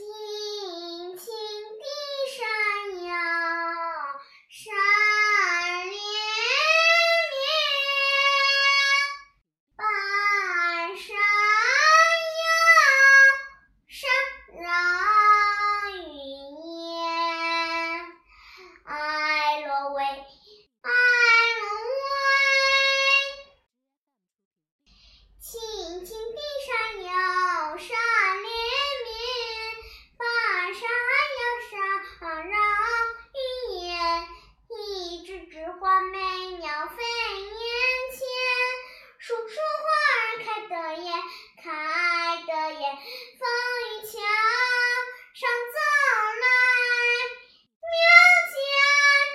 Tea. 风雨桥上走来，苗家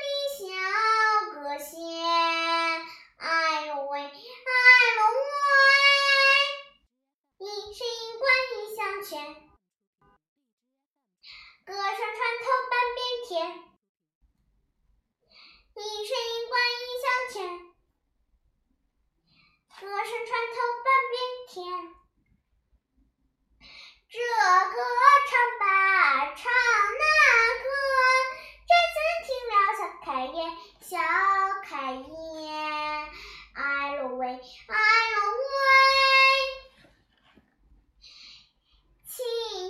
的小歌仙。爱罗喂，爱罗喂，一声一关一响全，歌声穿透半边天。一声一关一响全，歌声穿透半边天。这歌唱吧，唱那歌，摘紫听了小开颜，小开颜。爱罗喂，爱罗喂，清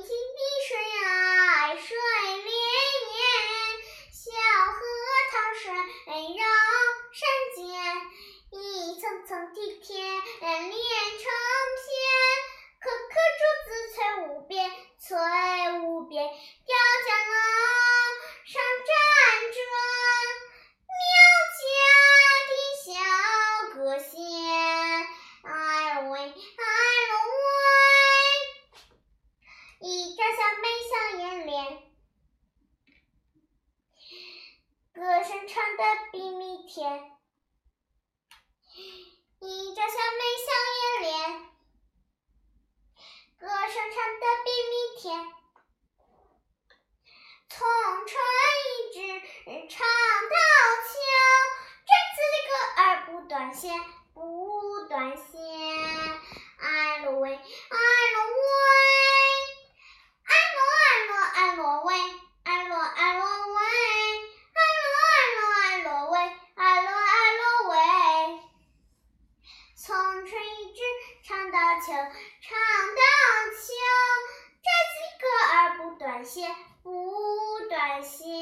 清的水呀，水连绵，小河淌水绕山间，一层层梯田连成片，颗颗珠子翠无边，翠边。吊江啊，上站着苗家的小歌仙。哎罗喂，哎罗喂，一张小眉小眼脸，歌声唱得比蜜甜。一张小眉小眼脸，歌声唱得比蜜甜。从春一直唱到秋，这次的歌儿不断线，不断线。爱罗喂，爱罗喂，爱罗爱罗爱罗喂，爱罗爱罗喂，爱罗爱罗爱罗喂，爱罗爱罗喂。从春一直唱到秋，唱到秋，这次的歌儿不断线，不断线。